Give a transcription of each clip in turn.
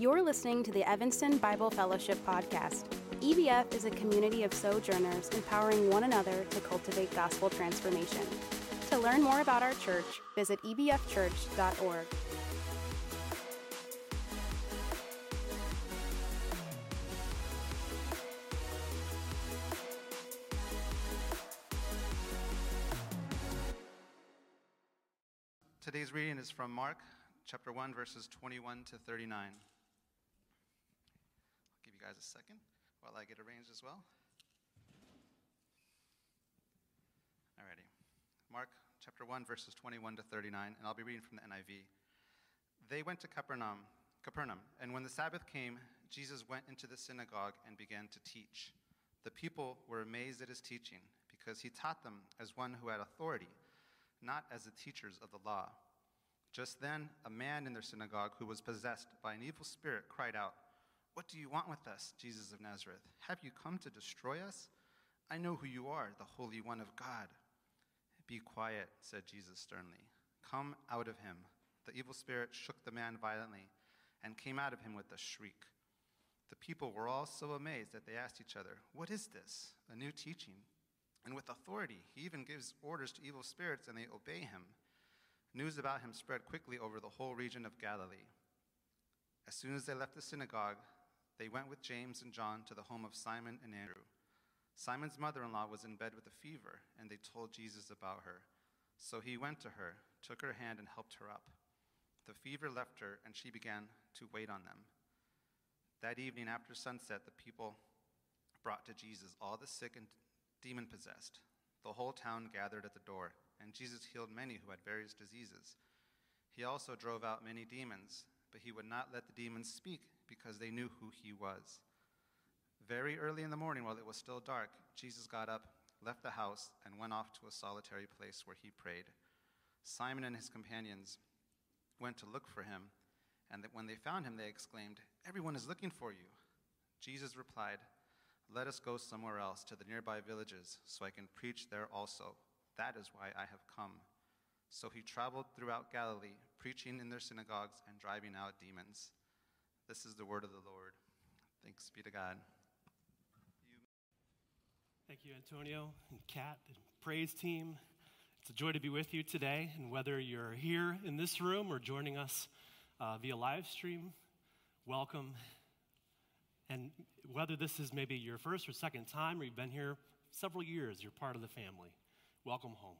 You're listening to the Evanston Bible Fellowship Podcast. EBF is a community of sojourners empowering one another to cultivate gospel transformation. To learn more about our church, visit ebfchurch.org. Today's reading is from Mark chapter 1, verses 21 to 39. You guys a second while I get arranged as well. Alrighty. Mark chapter 1, verses 21 to 39, and I'll be reading from the NIV. They went to Capernaum, Capernaum, and when the Sabbath came, Jesus went into the synagogue and began to teach. The people were amazed at his teaching, because he taught them as one who had authority not as the teachers of the law. Just then, a man in their synagogue who was possessed by an evil spirit cried out, What do you want with us, Jesus of Nazareth? Have you come to destroy us? I know who you are, the Holy One of God. Be quiet, said Jesus sternly. Come out of him. The evil spirit shook the man violently and came out of him with a shriek. The people were all so amazed that they asked each other, What is this? A new teaching and with authority. He even gives orders to evil spirits, and they obey him. News about him spread quickly over the whole region of Galilee. As soon as they left the synagogue, they went with James and John to the home of Simon and Andrew. Simon's mother in law was in bed with a fever, and they told Jesus about her. So he went to her, took her hand, and helped her up. The fever left her, and she began to wait on them. That evening after sunset, the people brought to Jesus all the sick and demon possessed. The whole town gathered at the door, and Jesus healed many who had various diseases. He also drove out many demons, but he would not let the demons speak because they knew who he was. Very early in the morning, while it was still dark, Jesus got up, left the house, and went off to a solitary place where he prayed. Simon and his companions went to look for him, and when they found him, they exclaimed, Everyone is looking for you. Jesus replied, let us go somewhere else to the nearby villages so I can preach there also. That is why I have come. So he traveled throughout Galilee, preaching in their synagogues and driving out demons. This is the word of the Lord. Thanks be to God. Thank you, Antonio and Kat and praise team. It's a joy to be with you today. And whether you're here in this room or joining us uh, via live stream, welcome and whether this is maybe your first or second time, or you've been here several years, you're part of the family. Welcome home.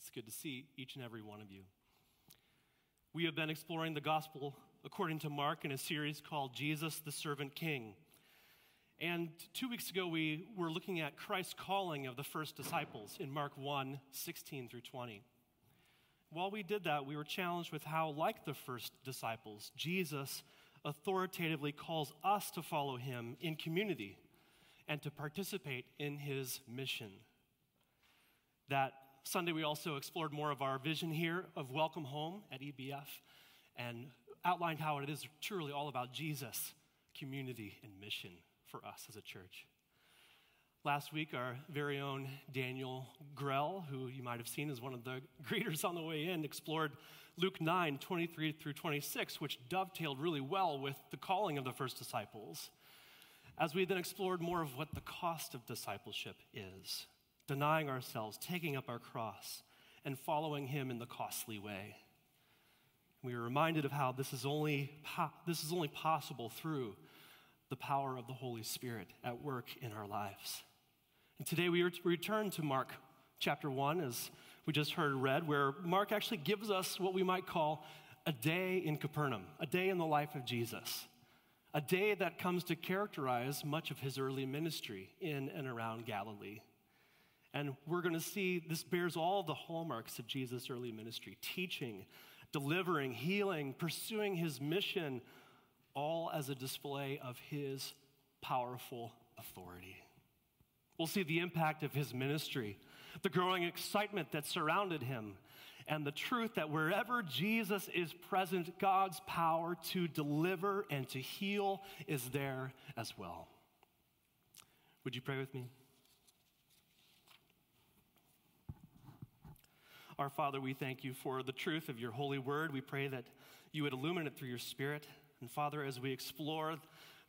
It's good to see each and every one of you. We have been exploring the gospel according to Mark in a series called Jesus the Servant King. And two weeks ago, we were looking at Christ's calling of the first disciples in Mark 1 16 through 20. While we did that, we were challenged with how, like the first disciples, Jesus authoritatively calls us to follow him in community and to participate in his mission. That Sunday, we also explored more of our vision here of welcome home at EBF and outlined how it is truly all about Jesus, community, and mission for us as a church. Last week, our very own Daniel Grell, who you might have seen as one of the greeters on the way in, explored Luke 9, 23 through 26, which dovetailed really well with the calling of the first disciples. As we then explored more of what the cost of discipleship is denying ourselves, taking up our cross, and following Him in the costly way. We were reminded of how this is only, po- this is only possible through the power of the Holy Spirit at work in our lives. And today we return to Mark chapter 1, as we just heard read, where Mark actually gives us what we might call a day in Capernaum, a day in the life of Jesus, a day that comes to characterize much of his early ministry in and around Galilee. And we're going to see this bears all the hallmarks of Jesus' early ministry teaching, delivering, healing, pursuing his mission, all as a display of his powerful authority. We'll see the impact of his ministry, the growing excitement that surrounded him, and the truth that wherever Jesus is present, God's power to deliver and to heal is there as well. Would you pray with me? Our Father, we thank you for the truth of your holy word. We pray that you would illuminate it through your spirit And Father, as we explore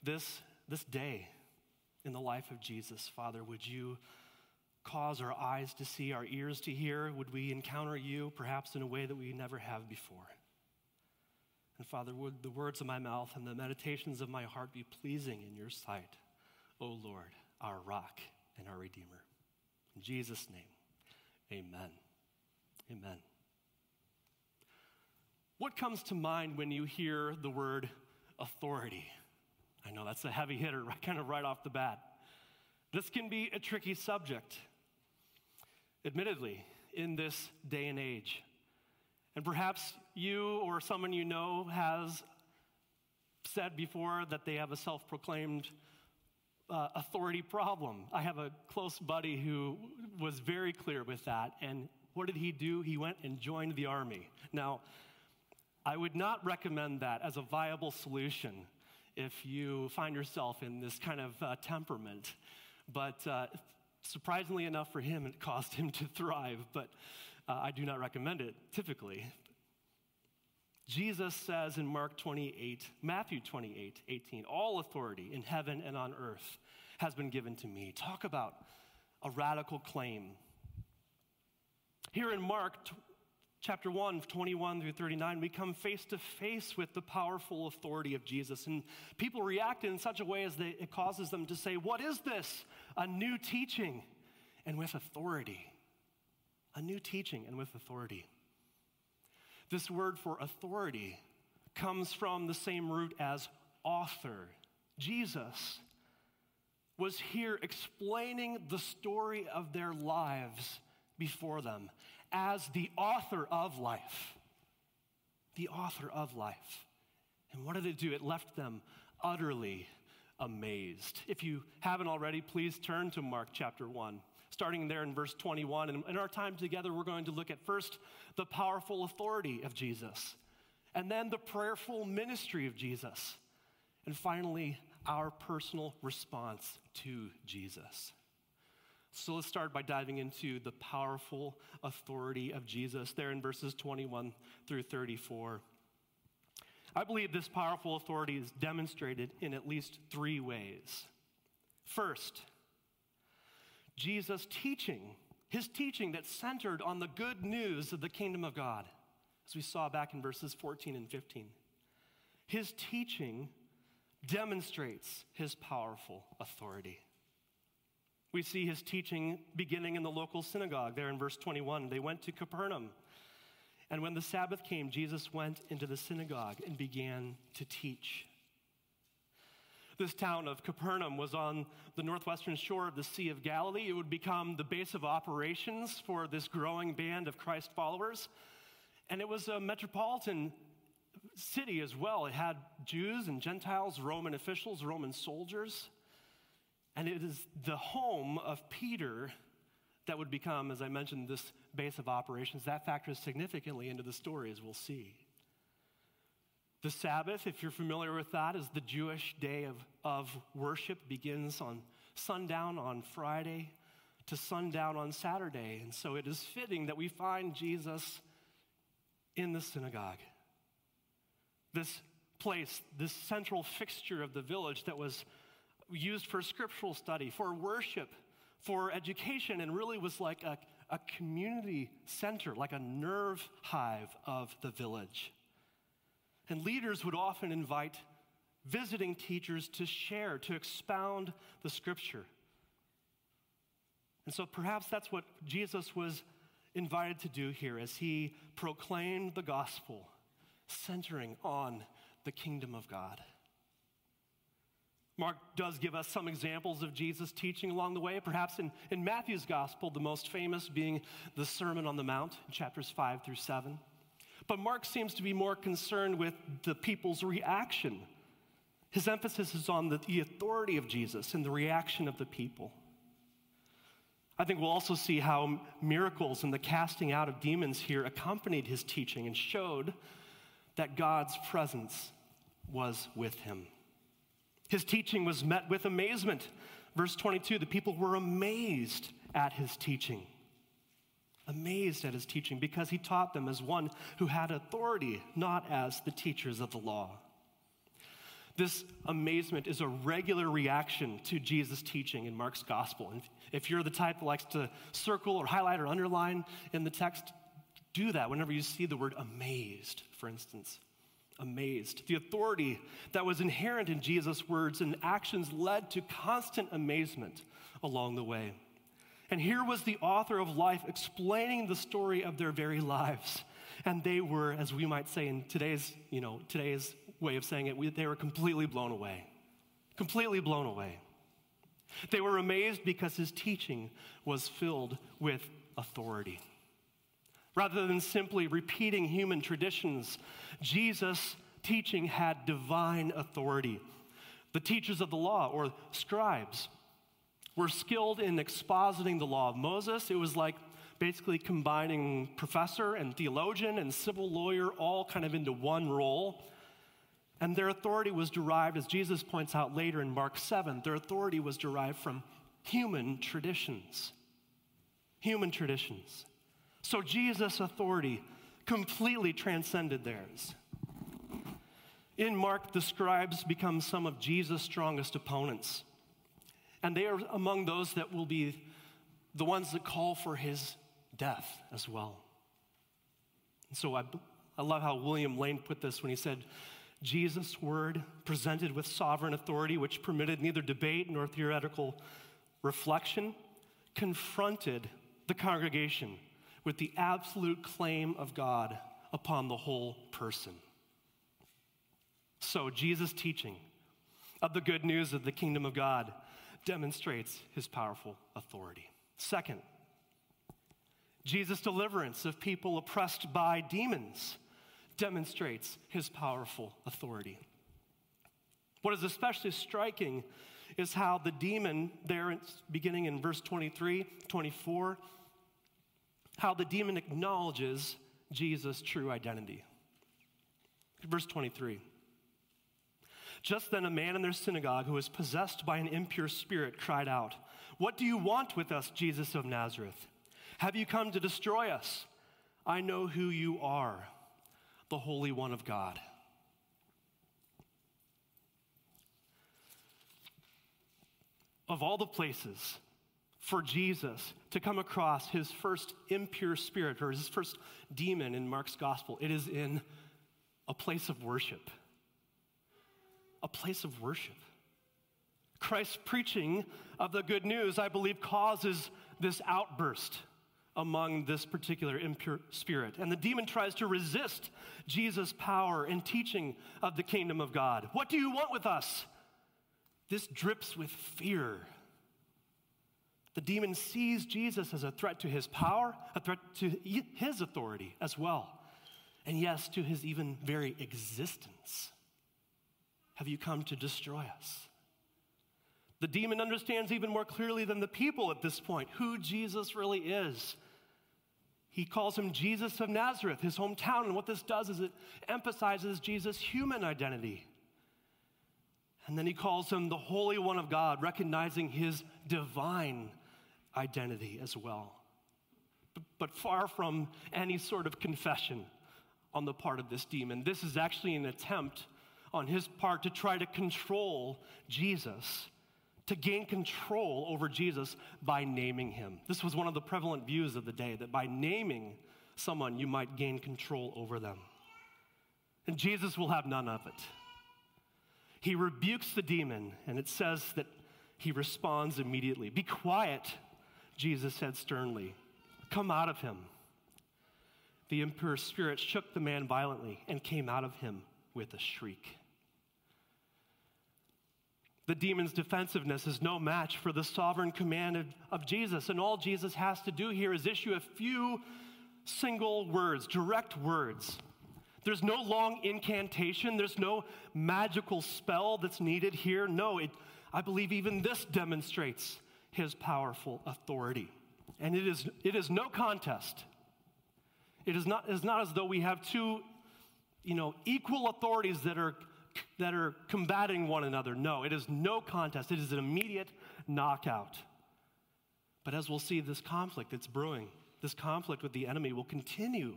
this, this day in the life of Jesus, Father, would you cause our eyes to see, our ears to hear? Would we encounter you perhaps in a way that we never have before? And Father, would the words of my mouth and the meditations of my heart be pleasing in your sight, O Lord, our rock and our Redeemer. In Jesus' name, amen. Amen. What comes to mind when you hear the word authority? I know that's a heavy hitter, kind of right off the bat. This can be a tricky subject, admittedly, in this day and age. And perhaps you or someone you know has said before that they have a self proclaimed uh, authority problem. I have a close buddy who was very clear with that. And what did he do? He went and joined the army. Now, I would not recommend that as a viable solution if you find yourself in this kind of uh, temperament. But uh, surprisingly enough for him, it caused him to thrive. But uh, I do not recommend it typically. Jesus says in Mark 28, Matthew 28, 18, all authority in heaven and on earth has been given to me. Talk about a radical claim. Here in Mark chapter 1, 21 through 39, we come face to face with the powerful authority of Jesus. And people react in such a way as they, it causes them to say, What is this? A new teaching and with authority. A new teaching and with authority. This word for authority comes from the same root as author. Jesus was here explaining the story of their lives before them as the author of life. The author of life. And what did it do? It left them utterly amazed. If you haven't already, please turn to Mark chapter 1 starting there in verse 21. And in our time together, we're going to look at first the powerful authority of Jesus, and then the prayerful ministry of Jesus, and finally, our personal response to Jesus. So let's start by diving into the powerful authority of Jesus there in verses 21 through 34. I believe this powerful authority is demonstrated in at least three ways. First, Jesus' teaching, his teaching that centered on the good news of the kingdom of God, as we saw back in verses 14 and 15. His teaching demonstrates his powerful authority. We see his teaching beginning in the local synagogue there in verse 21. They went to Capernaum. And when the Sabbath came, Jesus went into the synagogue and began to teach. This town of Capernaum was on the northwestern shore of the Sea of Galilee. It would become the base of operations for this growing band of Christ followers. And it was a metropolitan city as well. It had Jews and Gentiles, Roman officials, Roman soldiers. And it is the home of Peter that would become, as I mentioned, this base of operations. That factors significantly into the story, as we'll see. The Sabbath, if you're familiar with that, is the Jewish day of, of worship, begins on sundown on Friday to sundown on Saturday. And so it is fitting that we find Jesus in the synagogue. This place, this central fixture of the village that was used for scriptural study, for worship, for education, and really was like a, a community center, like a nerve hive of the village. And leaders would often invite visiting teachers to share, to expound the scripture. And so perhaps that's what Jesus was invited to do here as he proclaimed the gospel, centering on the kingdom of God. Mark does give us some examples of Jesus' teaching along the way, perhaps in, in Matthew's gospel, the most famous being the Sermon on the Mount, chapters 5 through 7. But Mark seems to be more concerned with the people's reaction. His emphasis is on the, the authority of Jesus and the reaction of the people. I think we'll also see how miracles and the casting out of demons here accompanied his teaching and showed that God's presence was with him. His teaching was met with amazement. Verse 22 the people were amazed at his teaching amazed at his teaching because he taught them as one who had authority, not as the teachers of the law. This amazement is a regular reaction to Jesus' teaching in Mark's gospel. And if you're the type that likes to circle or highlight or underline in the text, do that whenever you see the word amazed, for instance. Amazed. The authority that was inherent in Jesus' words and actions led to constant amazement along the way. And here was the author of life explaining the story of their very lives. And they were, as we might say in today's, you know, today's way of saying it, we, they were completely blown away. Completely blown away. They were amazed because his teaching was filled with authority. Rather than simply repeating human traditions, Jesus' teaching had divine authority. The teachers of the law, or scribes, were skilled in expositing the law of Moses. It was like basically combining professor and theologian and civil lawyer all kind of into one role. And their authority was derived, as Jesus points out later in Mark 7, their authority was derived from human traditions. Human traditions. So Jesus' authority completely transcended theirs. In Mark, the scribes become some of Jesus' strongest opponents. And they are among those that will be the ones that call for his death as well. And so I, I love how William Lane put this when he said, Jesus' word, presented with sovereign authority, which permitted neither debate nor theoretical reflection, confronted the congregation with the absolute claim of God upon the whole person. So, Jesus' teaching of the good news of the kingdom of God demonstrates his powerful authority. Second, Jesus' deliverance of people oppressed by demons demonstrates his powerful authority. What is especially striking is how the demon, there beginning in verse 23, 24, how the demon acknowledges Jesus' true identity. Verse 23. Just then, a man in their synagogue who was possessed by an impure spirit cried out, What do you want with us, Jesus of Nazareth? Have you come to destroy us? I know who you are the Holy One of God. Of all the places for Jesus to come across his first impure spirit or his first demon in Mark's gospel, it is in a place of worship. A place of worship. Christ's preaching of the good news, I believe, causes this outburst among this particular impure spirit. And the demon tries to resist Jesus' power and teaching of the kingdom of God. What do you want with us? This drips with fear. The demon sees Jesus as a threat to his power, a threat to his authority as well, and yes, to his even very existence. Have you come to destroy us? The demon understands even more clearly than the people at this point who Jesus really is he calls him Jesus of Nazareth, his hometown. And what this does is it emphasizes Jesus' human identity. And then he calls him the Holy One of God, recognizing his divine identity as well. But, far from any sort of confession on the part of this demon, this is actually an attempt on his part to try to control Jesus to gain control over Jesus by naming him. This was one of the prevalent views of the day that by naming someone, you might gain control over them. And Jesus will have none of it. He rebukes the demon, and it says that he responds immediately. Be quiet, Jesus said sternly. Come out of him. The impure spirit shook the man violently and came out of him with a shriek. The demon's defensiveness is no match for the sovereign command of, of, Jesus. And all Jesus has to do here is issue a few single words, direct words. There's no long incantation, there's no magical spell that's needed here. No, it, I believe even this demonstrates his powerful authority. And it is, it is no contest. It is not, it is not as though we have two you know, equal authorities that are that are combating one another. No, it is no contest, it is an immediate knockout. But as we'll see, this conflict that's brewing, this conflict with the enemy will continue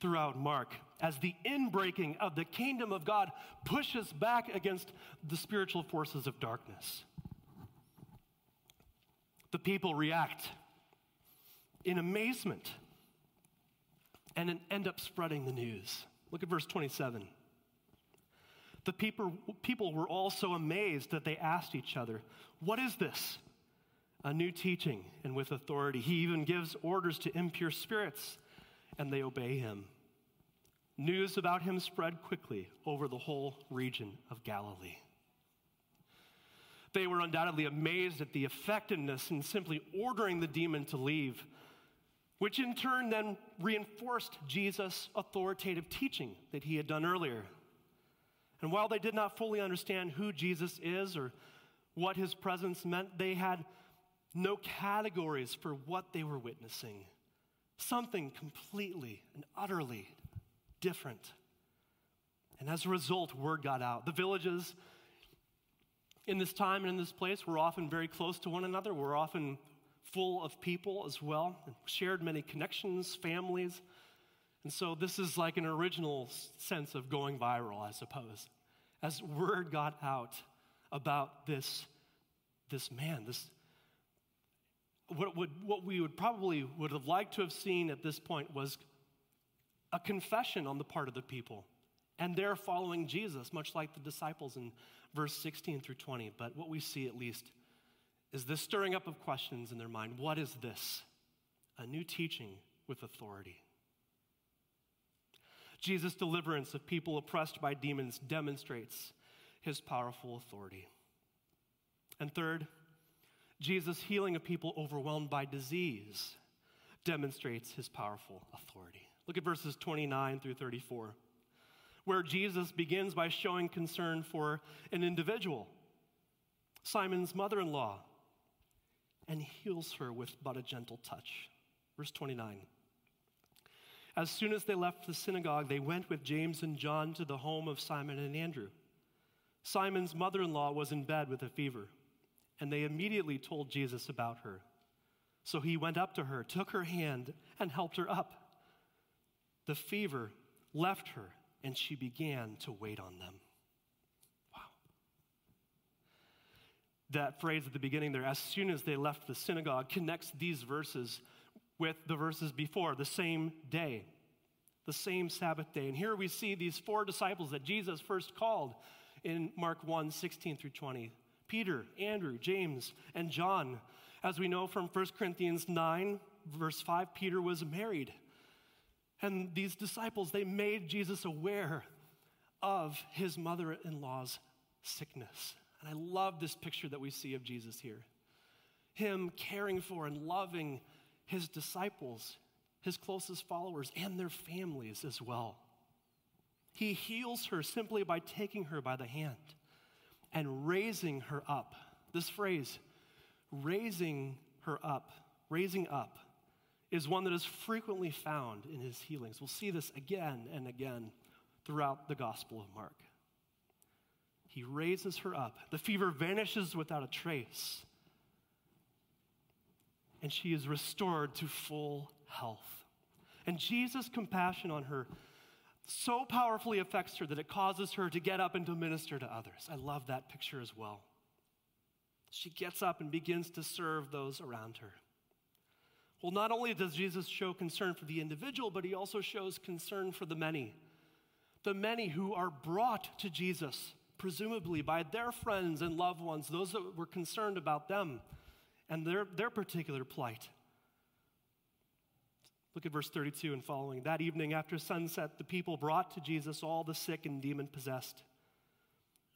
throughout Mark as the inbreaking of the kingdom of God pushes back against the spiritual forces of darkness. The people react in amazement and end up spreading the news. Look at verse 27. The people, people were all so amazed that they asked each other, What is this? A new teaching and with authority. He even gives orders to impure spirits, and they obey him. News about him spread quickly over the whole region of Galilee. They were undoubtedly amazed at the effectiveness in simply ordering the demon to leave, which in turn then reinforced Jesus' authoritative teaching that he had done earlier. And while they did not fully understand who Jesus is or what his presence meant, they had no categories for what they were witnessing. Something completely and utterly different. And as a result, word got out. The villages in this time and in this place we're often very close to one another, We're often full of people as well, shared many connections, families. And so this is like an original sense of going viral, I suppose as word got out about this, this man, this what, would, what we would probably would have liked to have seen at this point was a confession on the part of the people. And they're following Jesus, much like the disciples in verse 16 through 20. But what we see at least is this stirring up of questions in their mind. What is this? A new teaching with authority. Jesus' deliverance of people oppressed by demons demonstrates his powerful authority. And third, Jesus' healing of people overwhelmed by disease demonstrates his powerful authority. Look at verses 29 through 34, where Jesus begins by showing concern for an individual, Simon's mother in law, and heals her with but a gentle touch. Verse 29. As soon as they left the synagogue, they went with James and John to the home of Simon and Andrew. Simon's mother in law was in bed with a fever, and they immediately told Jesus about her. So he went up to her, took her hand, and helped her up. The fever left her, and she began to wait on them. Wow. That phrase at the beginning there, as soon as they left the synagogue, connects these verses with the verses before, the same day, the same Sabbath day. And here we see these four disciples that Jesus first called in Mark 1 16 through 20 Peter, Andrew, James, and John. As we know from 1 Corinthians 9, verse 5, Peter was married. And these disciples, they made Jesus aware of his mother in law's sickness. And I love this picture that we see of Jesus here. Him caring for and loving his disciples, his closest followers, and their families as well. He heals her simply by taking her by the hand and raising her up. This phrase, raising her up, raising up, is one that is frequently found in his healings. We'll see this again and again throughout the Gospel of Mark. He raises her up. The fever vanishes without a trace and she is restored to full health. And Jesus' compassion on her so powerfully affects her that it causes her to get up and to minister to others. I love that picture as well. She gets up and begins to serve those around her. Well, not only does Jesus show concern for the individual, but he also shows concern for the many. The many who are brought to Jesus, presumably by their friends and loved ones, those that were concerned about them and their, their particular plight. Look at verse 32 and following. That evening after sunset, the people brought to Jesus all the sick and demon possessed.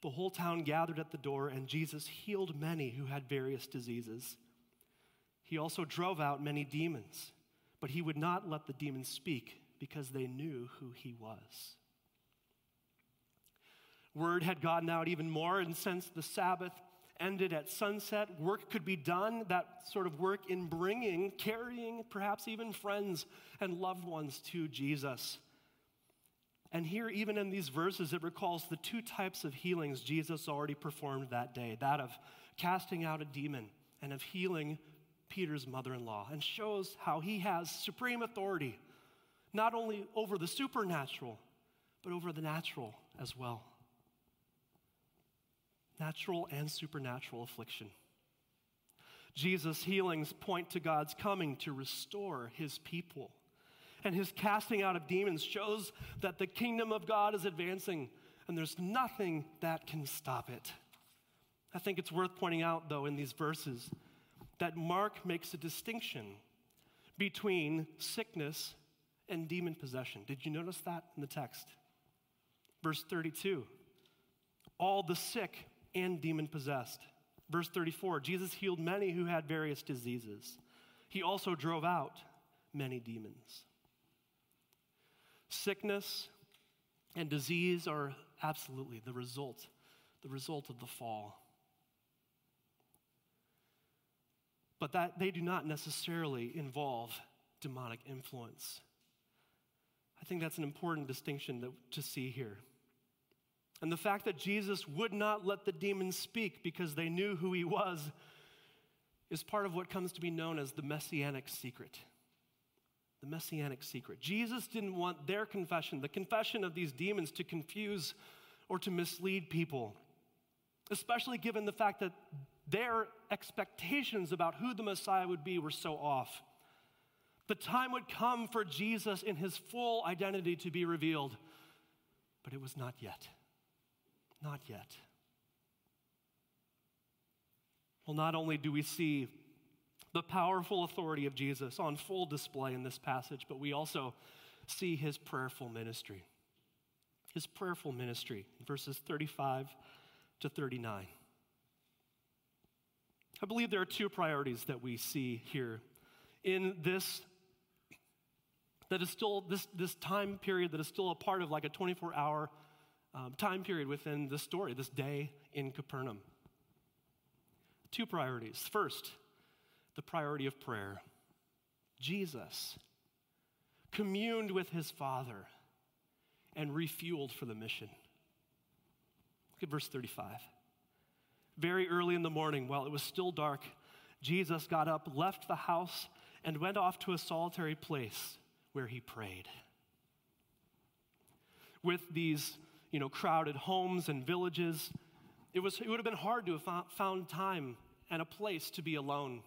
The whole town gathered at the door, and Jesus healed many who had various diseases. He also drove out many demons, but he would not let the demons speak because they knew who he was. Word had gotten out even more, and since the Sabbath ended at sunset. Work could be done, that sort of work in bringing, carrying perhaps even friends and loved ones to Jesus. And here, even in these verses, it recalls the two types of healings Jesus already performed that day that of casting out a demon and of healing Peter's mother in law, and shows how he has supreme authority not only over the supernatural, but over the natural as well. Natural and supernatural affliction. Jesus' healings point to God's coming to restore his people. And his casting out of demons shows that the kingdom of God is advancing, and there's nothing that can stop it. I think it's worth pointing out, though, in these verses, that Mark makes a distinction between sickness and demon possession. Did you notice that in the text? Verse 32 all the sick and demon possessed. Verse 34 Jesus healed many who had various diseases. He also drove out many demons. Sickness and disease are absolutely the result, the result of the fall. But that they do not necessarily involve demonic influence. I think that's an important distinction that, to see here. And the fact that Jesus would not let the demons speak because they knew who he was is part of what comes to be known as the messianic secret. The messianic secret. Jesus didn't want their confession, the confession of these demons, to confuse or to mislead people, especially given the fact that their expectations about who the Messiah would be were so off. The time would come for Jesus in his full identity to be revealed, but it was not yet. Not yet. Well, not only do we see the powerful authority of Jesus on full display in this passage, but we also see his prayerful ministry. His prayerful ministry, verses 35 to 39. I believe there are two priorities that we see here in this that is still this, this time period that is still a part of like a 24 hour um, time period within this story, this day in Capernaum. Two priorities. First, the priority of prayer. Jesus communed with his Father and refueled for the mission. Look at verse 35. Very early in the morning, while it was still dark, Jesus got up, left the house, and went off to a solitary place where he prayed. With these, you know, crowded homes and villages, it, was, it would have been hard to have found time and a place to be alone.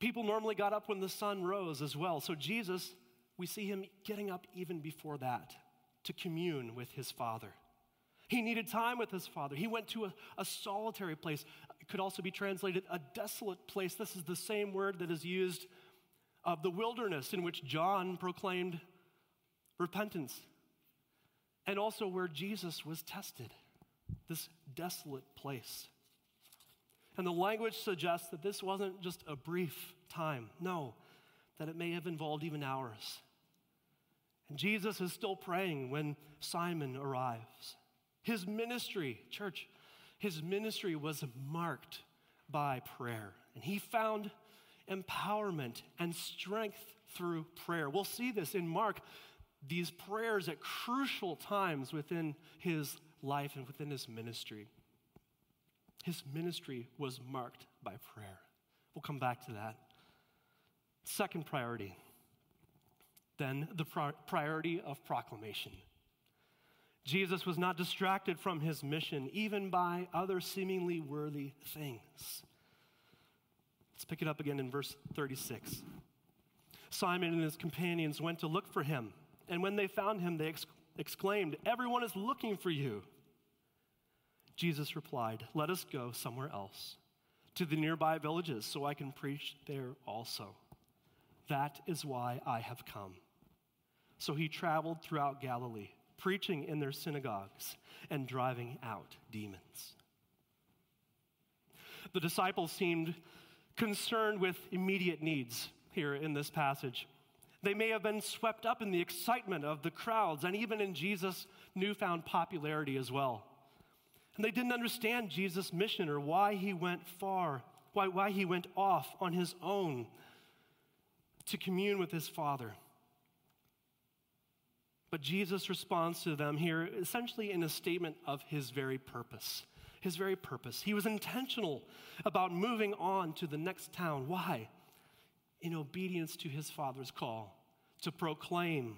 People normally got up when the sun rose as well. So Jesus, we see him getting up even before that to commune with his Father. He needed time with his father. He went to a, a, solitary place. It could also be translated a desolate place. This is the same word that is used of the wilderness in which John proclaimed repentance, and also where Jesus was tested, this desolate place. And the language suggests that this wasn't just a brief time, no, that it may have involved even hours. And Jesus is still praying when Simon arrives. His ministry, church, his ministry was marked by prayer. And he found empowerment and strength through prayer. We'll see this in Mark, these prayers at crucial times within his life and within his ministry. His ministry was marked by prayer. We'll come back to that. Second priority, then the priority of proclamation. Jesus was not distracted from his mission, even by other seemingly worthy things. Let's pick it up again in verse 36. Simon and his companions went to look for him, and when they found him, they ex- exclaimed, Everyone is looking for you. Jesus replied, Let us go somewhere else, to the nearby villages, so I can preach there also. That is why I have come. So he traveled throughout Galilee preaching in their synagogues and driving out demons. The disciples seemed concerned with immediate needs here in this passage. They may have been swept up in the excitement of the crowds and even in Jesus' newfound popularity as well. And they didn't understand Jesus' mission or why he went far, why, why he went off on his own to commune with his Father. But Jesus responds to them here essentially in a statement of his very purpose. His very purpose. He was intentional about moving on to the next town. Why? In obedience to his father's call to proclaim,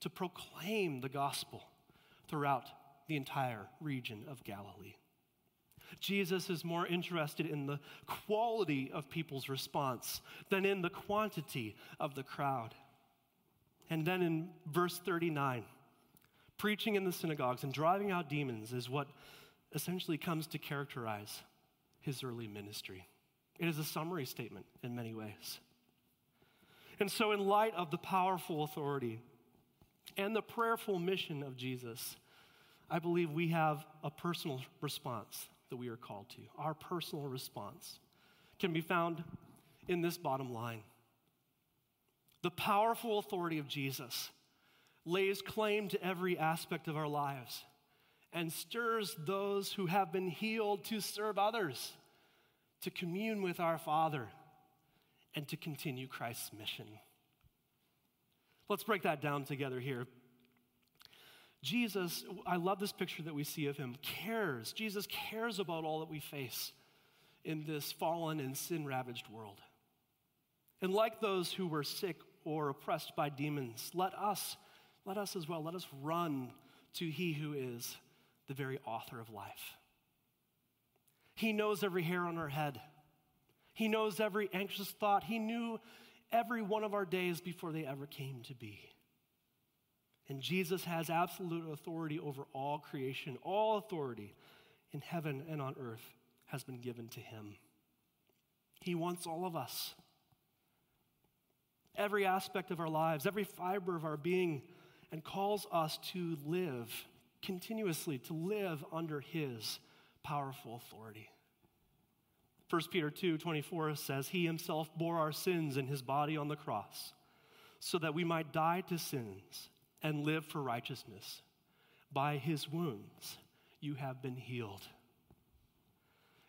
to proclaim the gospel throughout the entire region of Galilee. Jesus is more interested in the quality of people's response than in the quantity of the crowd. And then in verse 39, preaching in the synagogues and driving out demons is what essentially comes to characterize his early ministry. It is a summary statement in many ways. And so, in light of the powerful authority and the prayerful mission of Jesus, I believe we have a personal response that we are called to. Our personal response can be found in this bottom line. The powerful authority of Jesus lays claim to every aspect of our lives and stirs those who have been healed to serve others, to commune with our Father, and to continue Christ's mission. Let's break that down together here. Jesus, I love this picture that we see of him, cares. Jesus cares about all that we face in this fallen and sin ravaged world. And like those who were sick or oppressed by demons, let us, let us as well, let us run to he who is the very author of life. He knows every hair on our head. He knows every anxious thought. He knew every one of our days before they ever came to be. And Jesus has absolute authority over all creation. All authority in heaven and on earth has been given to him. He wants all of us. Every aspect of our lives, every fiber of our being, and calls us to live continuously, to live under his powerful authority. 1 Peter 2 24 says, He himself bore our sins in his body on the cross, so that we might die to sins and live for righteousness. By his wounds, you have been healed.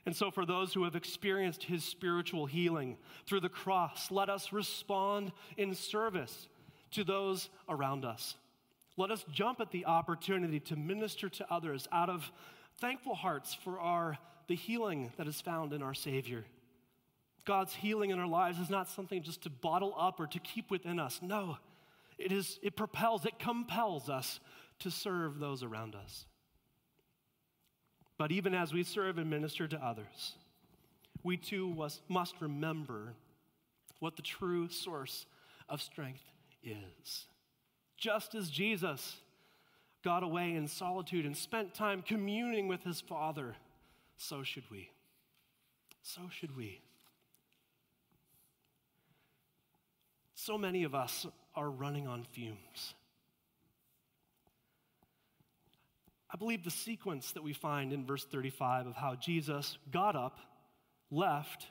And so, for those who have experienced his spiritual healing through the cross, let us respond in service to those around us. Let us jump at the opportunity to minister to others out of thankful hearts for our, the healing that is found in our Savior. God's healing in our lives is not something just to bottle up or to keep within us. No, it, is, it propels, it compels us to serve those around us. But even as we serve and minister to others, we too must remember what the true source of strength is. Just as Jesus got away in solitude and spent time communing with his Father, so should we. So should we. So many of us are running on fumes. I believe the sequence that we find in verse 35 of how Jesus got up, left,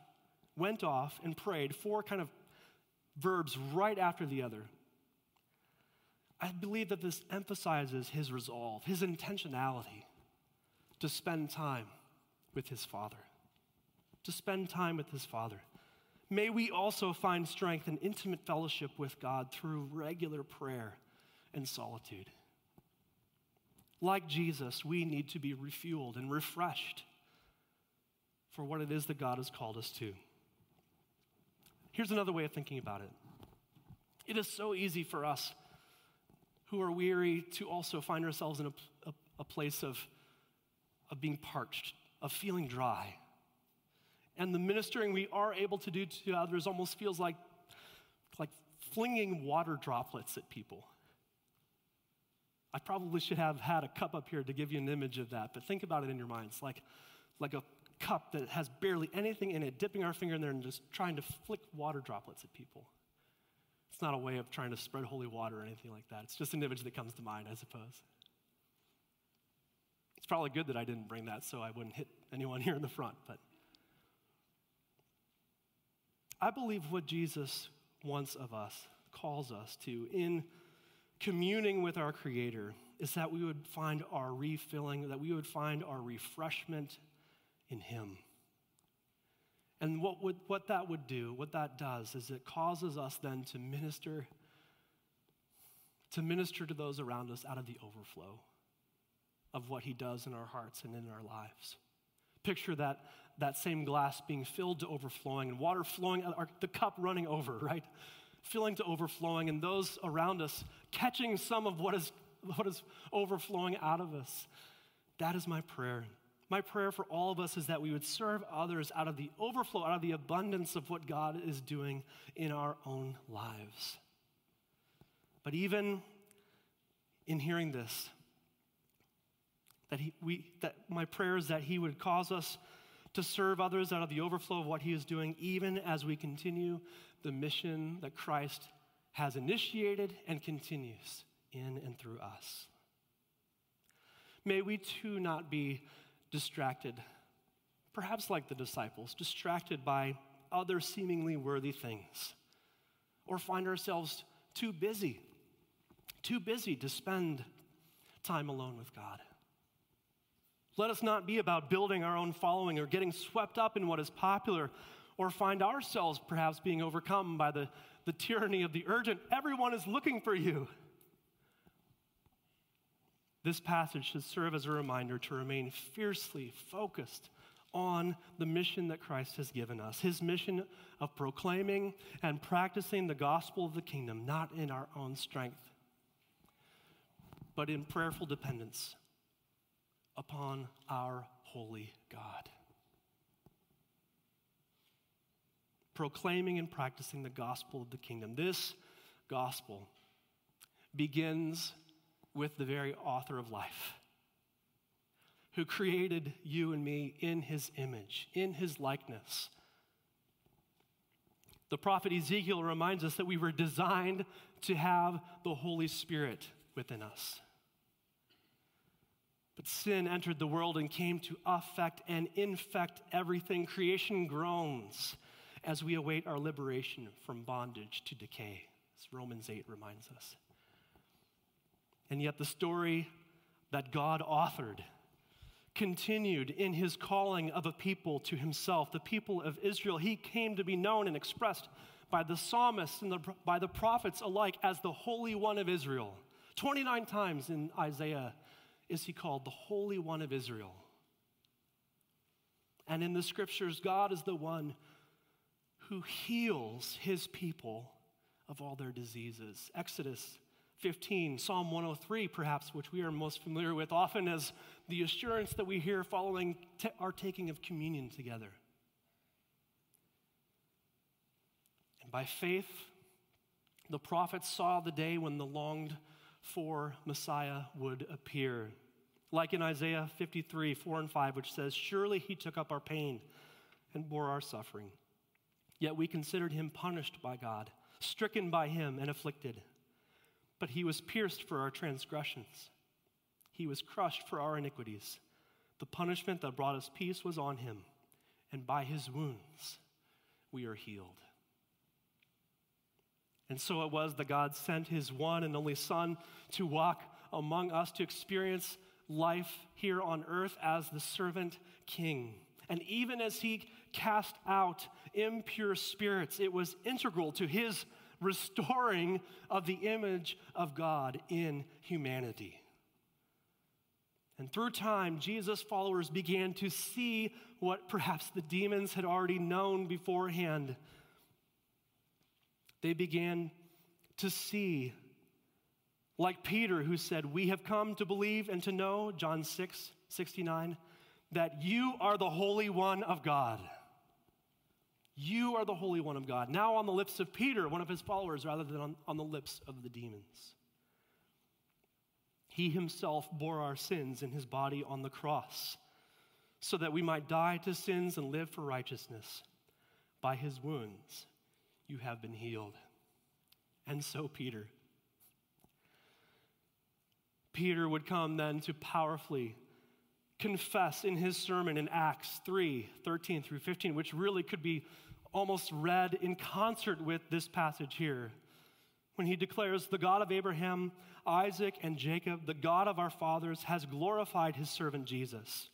went off, and prayed, four kind of verbs right after the other. I believe that this emphasizes his resolve, his intentionality to spend time with his Father. To spend time with his Father. May we also find strength in intimate fellowship with God through regular prayer and solitude. Like Jesus, we need to be refueled and refreshed for what it is that God has called us to. Here's another way of thinking about it it is so easy for us who are weary to also find ourselves in a, a, a place of, of being parched, of feeling dry and the ministering we are able to do to others almost feels like, like flinging water droplets at people. I probably should have had a cup up here to give you an image of that, but think about it in your minds like, like a cup that has barely anything in it, dipping our finger in there and just trying to flick water droplets at people. It's not a way of trying to spread holy water or anything like that. It's just an image that comes to mind, I suppose. It's probably good that I didn't bring that so I wouldn't hit anyone here in the front, but I believe what Jesus wants of us, calls us to, in communing with our Creator, is that we would find our refilling, that we would find our refreshment in Him. And what, would, what that would do, what that does, is it causes us then to minister, to minister to those around us out of the overflow of what He does in our hearts and in our lives. Picture that that same glass being filled to overflowing and water flowing, the cup running over, right? Filling to overflowing, and those around us catching some of what is, what is overflowing out of us. That is my prayer. My prayer for all of us is that we would serve others out of the overflow, out of the abundance of what God is doing in our own lives. But even in hearing this, that, he, we, that my prayer is that He would cause us to serve others out of the overflow of what He is doing, even as we continue the mission that Christ has initiated and continues in and through us. May we too not be distracted, perhaps like the disciples, distracted by other seemingly worthy things, or find ourselves too busy, too busy to spend time alone with God. Let us not be about building our own following or getting swept up in what is popular or find ourselves perhaps being overcome by the, the tyranny of the urgent. Everyone is looking for you. This passage should serve as a reminder to remain fiercely focused on the mission that Christ has given us his mission of proclaiming and practicing the gospel of the kingdom, not in our own strength, but in prayerful dependence upon our holy God. Proclaiming and practicing the gospel of the kingdom. This gospel begins with the very author of life, who created you and me in his image, in his likeness. The prophet Ezekiel reminds us that we were designed to have the Holy Spirit within us. But sin entered the world and came to affect and infect everything. Creation groans as we await our liberation from bondage to decay, as Romans 8 reminds us. And yet, the story that God authored continued in his calling of a people to himself, the people of Israel. He came to be known and expressed by the psalmists and the, by the prophets alike as the Holy One of Israel. 29 times in Isaiah is he called the Holy One of Israel. And in the scriptures, God is the one who heals his people of all their diseases. Exodus 15, Psalm 103, perhaps, which we are most familiar with, often as the assurance that we hear following t- our taking of communion together. And by faith, the prophets saw the day when the longed for Messiah would appear. Like in Isaiah 53, 4 and 5, which says, Surely he took up our pain and bore our suffering. Yet we considered him punished by God, stricken by him, and afflicted. But he was pierced for our transgressions, he was crushed for our iniquities. The punishment that brought us peace was on him, and by his wounds we are healed. And so it was that God sent his one and only Son to walk among us, to experience life here on earth as the servant king. And even as he cast out impure spirits, it was integral to his restoring of the image of God in humanity. And through time, Jesus' followers began to see what perhaps the demons had already known beforehand. They began to see like Peter, who said, We have come to believe and to know, John 6 69, that you are the Holy One of God. You are the Holy One of God. Now on the lips of Peter, one of his followers, rather than on, on the lips of the demons. He himself bore our sins in his body on the cross, so that we might die to sins and live for righteousness. By his wounds, you have been healed. And so, Peter, Peter would come then to powerfully confess in his sermon in Acts 3 13 through 15, which really could be almost read in concert with this passage here. When he declares, The God of Abraham, Isaac, and Jacob, the God of our fathers, has glorified his servant Jesus.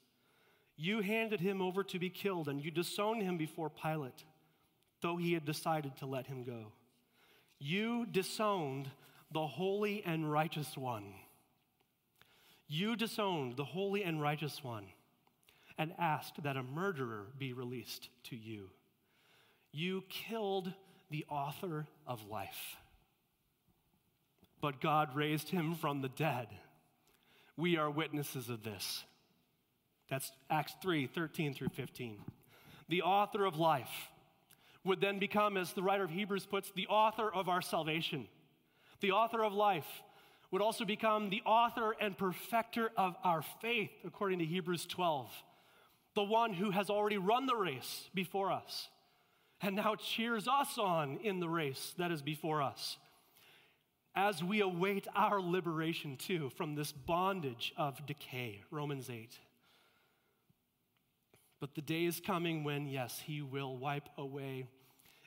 You handed him over to be killed, and you disowned him before Pilate, though he had decided to let him go. You disowned the holy and righteous one you disowned the holy and righteous one and asked that a murderer be released to you. You killed the author of life. But God raised him from the dead. We are witnesses of this. That's Acts 3 13 through 15. The author of life would then become, as the writer of Hebrews puts, the author of our salvation. The author of life would also become the author and perfecter of our faith, according to Hebrews 12. The one who has already run the race before us and now cheers us on in the race that is before us as we await our liberation too from this bondage of decay. Romans 8. But the day is coming when, yes, He will wipe away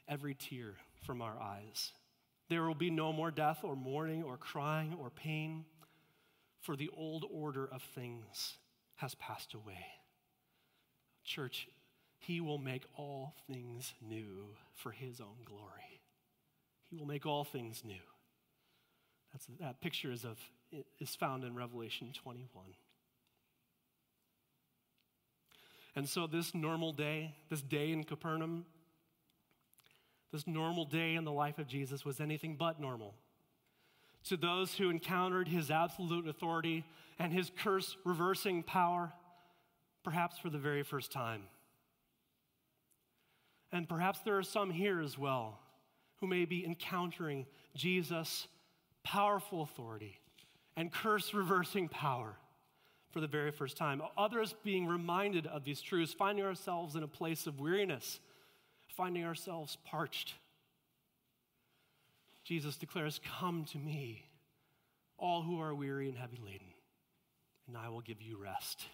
every tear from our eyes. There will be no more death or mourning or crying or pain, for the old order of things has passed away. Church, He will make all things new for His own glory. He will make all things new. That's, that picture is, of, is found in Revelation 21. And so, this normal day, this day in Capernaum, this normal day in the life of Jesus was anything but normal. To those who encountered his absolute authority and his curse reversing power, perhaps for the very first time. And perhaps there are some here as well who may be encountering Jesus' powerful authority and curse reversing power for the very first time. Others being reminded of these truths, finding ourselves in a place of weariness, finding ourselves parched. Jesus declares, Come to me, all who are weary and heavy laden, and I will give you rest.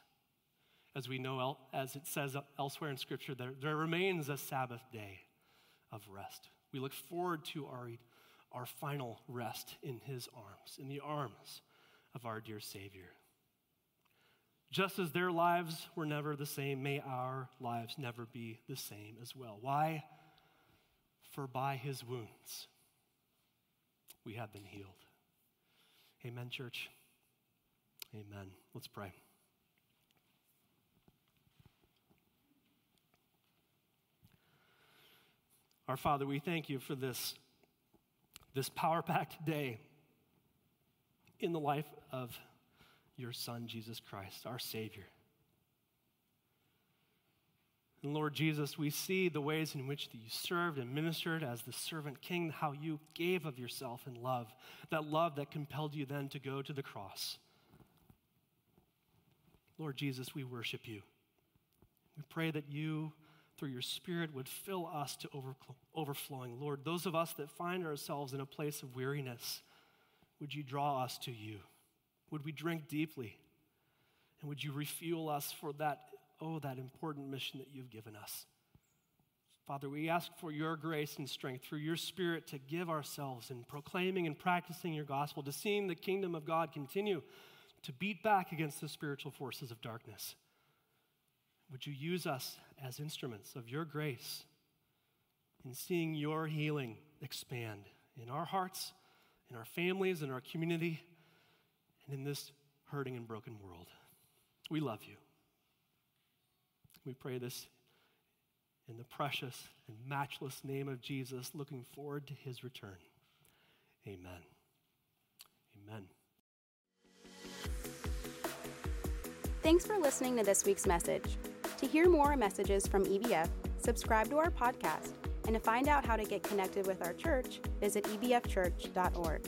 As we know, as it says elsewhere in Scripture, there, there remains a Sabbath day of rest. We look forward to our, our final rest in His arms, in the arms of our dear Savior. Just as their lives were never the same, may our lives never be the same as well. Why? For by his wounds we have been healed. Amen, church. Amen. Let's pray. Our Father, we thank you for this, this power packed day in the life of your Son, Jesus Christ, our Savior. And Lord Jesus, we see the ways in which you served and ministered as the servant king, how you gave of yourself in love, that love that compelled you then to go to the cross. Lord Jesus, we worship you. We pray that you, through your Spirit, would fill us to overflowing. Lord, those of us that find ourselves in a place of weariness, would you draw us to you? Would we drink deeply? And would you refuel us for that, oh, that important mission that you've given us? Father, we ask for your grace and strength through your Spirit to give ourselves in proclaiming and practicing your gospel, to seeing the kingdom of God continue to beat back against the spiritual forces of darkness. Would you use us as instruments of your grace in seeing your healing expand in our hearts, in our families, in our community? and in this hurting and broken world. We love you. We pray this in the precious and matchless name of Jesus, looking forward to his return. Amen. Amen. Thanks for listening to this week's message. To hear more messages from EBF, subscribe to our podcast, and to find out how to get connected with our church, visit ebfchurch.org.